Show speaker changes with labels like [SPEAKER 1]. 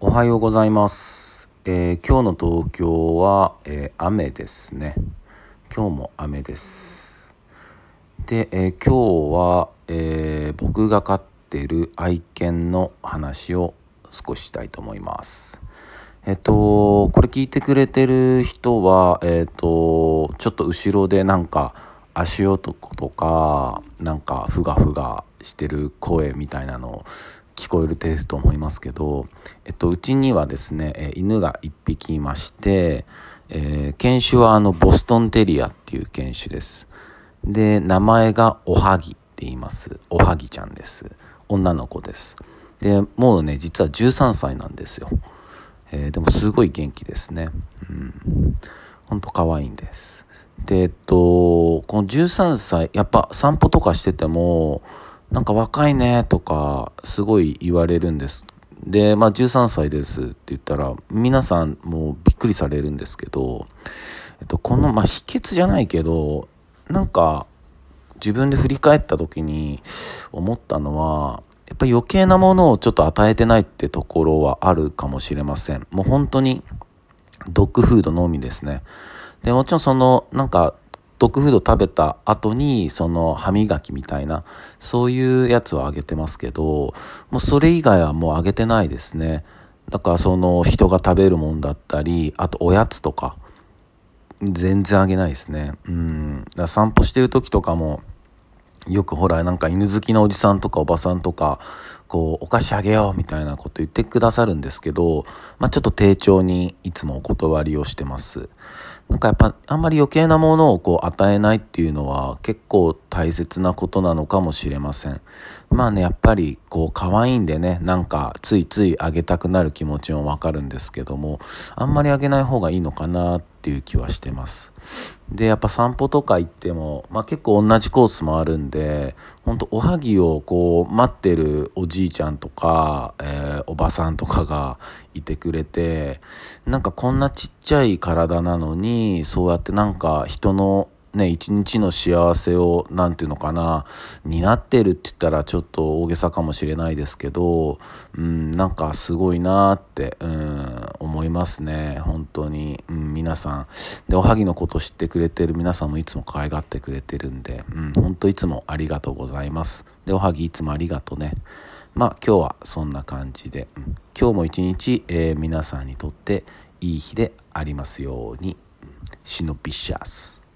[SPEAKER 1] おはようございます。えー今日の東京は、えー雨ですね。今日も雨です。で、えー今日は、えー僕が飼ってる愛犬の話を少ししたいと思います。えっと、これ聞いてくれてる人は、えっと、ちょっと後ろでなんか足音とか、なんかふがふがしてる声みたいなの聞こえるてると思いますけど、えっと、うちにはですね、え犬が一匹いまして、えー犬種はあの、ボストンテリアっていう犬種です。で、名前がおはぎって言います。おはぎちゃんです。女の子です。で、もうね、実は13歳なんですよ。えーでもすごい元気ですね。うん。ほんと可愛いんです。で、えっと、この13歳、やっぱ散歩とかしてても、なんか若いねとか、すごい言われるんです。で、まあ13歳ですって言ったら、皆さんもうびっくりされるんですけど、えっと、この、まあ秘訣じゃないけど、なんか、自分で振り返った時に思ったのは、やっぱり余計なものをちょっと与えてないってところはあるかもしれません。もう本当にドッグフードのみですね。で、もちろんその、なんか、ドッグフード食べた後に、その歯磨きみたいな、そういうやつはあげてますけど、もうそれ以外はもうあげてないですね。だからその人が食べるもんだったり、あとおやつとか、全然あげないですね。うん。だ散歩してる時とかも、よくほら、なんか犬好きなおじさんとかおばさんとか、こう、お菓子あげようみたいなこと言ってくださるんですけど、まあちょっと丁重にいつもお断りをしてます。なんかやっぱ、あんまり余計なものをこう与えないっていうのは結構大切なことなのかもしれません。まあね、やっぱりこう可愛いんでね、なんかついついあげたくなる気持ちもわかるんですけども、あんまりあげない方がいいのかなっていう気はしてます。で、やっぱ散歩とか行っても、まあ結構同じコースもあるんで、ほんとおはぎをこう待ってるおじいちゃんとか、えーおばさんとかがいてくれて、なんかこんなちっちゃい体なのに、そうやってなんか人のね、一日の幸せを、なんていうのかな、担ってるって言ったらちょっと大げさかもしれないですけど、うん、なんかすごいなって、うん、思いますね。本当に。うん、皆さん。で、おはぎのこと知ってくれてる皆さんもいつも可愛がってくれてるんで、うん、本当いつもありがとうございます。で、おはぎいつもありがとうね。まあ今日はそんな感じで、うん今日も一日、えー皆さんにとっていい日でありますように。シノピシャス。